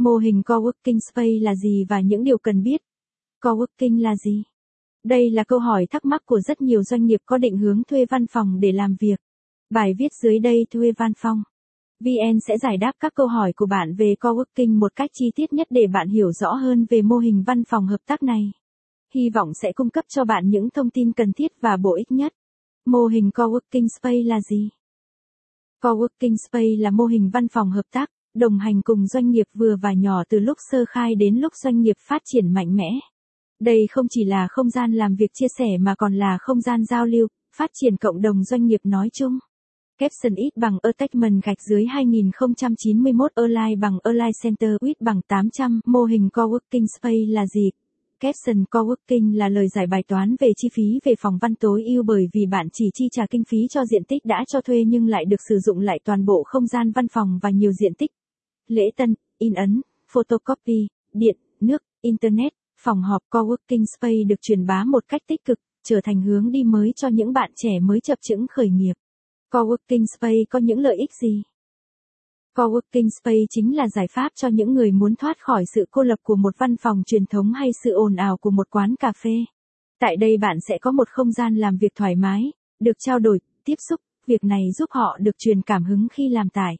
Mô hình coworking space là gì và những điều cần biết? Coworking là gì? Đây là câu hỏi thắc mắc của rất nhiều doanh nghiệp có định hướng thuê văn phòng để làm việc. Bài viết dưới đây thuê văn phòng. VN sẽ giải đáp các câu hỏi của bạn về coworking một cách chi tiết nhất để bạn hiểu rõ hơn về mô hình văn phòng hợp tác này. Hy vọng sẽ cung cấp cho bạn những thông tin cần thiết và bổ ích nhất. Mô hình coworking space là gì? Coworking space là mô hình văn phòng hợp tác, đồng hành cùng doanh nghiệp vừa và nhỏ từ lúc sơ khai đến lúc doanh nghiệp phát triển mạnh mẽ. Đây không chỉ là không gian làm việc chia sẻ mà còn là không gian giao lưu, phát triển cộng đồng doanh nghiệp nói chung. Capson ít bằng Attachment gạch dưới 2091 Align bằng Align Center ít bằng 800 mô hình Coworking Space là gì? Capson Coworking là lời giải bài toán về chi phí về phòng văn tối ưu bởi vì bạn chỉ chi trả kinh phí cho diện tích đã cho thuê nhưng lại được sử dụng lại toàn bộ không gian văn phòng và nhiều diện tích. Lễ tân, in ấn, photocopy, điện, nước, internet, phòng họp Coworking Space được truyền bá một cách tích cực, trở thành hướng đi mới cho những bạn trẻ mới chập chững khởi nghiệp. Coworking Space có những lợi ích gì? Coworking Space chính là giải pháp cho những người muốn thoát khỏi sự cô lập của một văn phòng truyền thống hay sự ồn ào của một quán cà phê. Tại đây bạn sẽ có một không gian làm việc thoải mái, được trao đổi, tiếp xúc, việc này giúp họ được truyền cảm hứng khi làm tải.